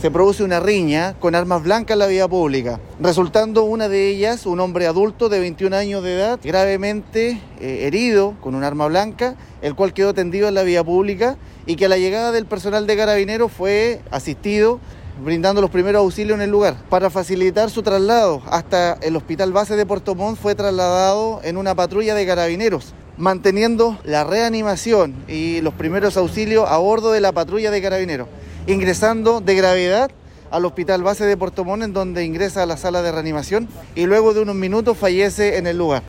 Se produce una riña con armas blancas en la vía pública, resultando una de ellas un hombre adulto de 21 años de edad gravemente eh, herido con un arma blanca, el cual quedó tendido en la vía pública y que a la llegada del personal de carabineros fue asistido brindando los primeros auxilios en el lugar. Para facilitar su traslado hasta el hospital base de Puerto Montt fue trasladado en una patrulla de carabineros manteniendo la reanimación y los primeros auxilios a bordo de la patrulla de carabineros ingresando de gravedad al hospital base de Puerto Montt, en donde ingresa a la sala de reanimación y luego de unos minutos fallece en el lugar.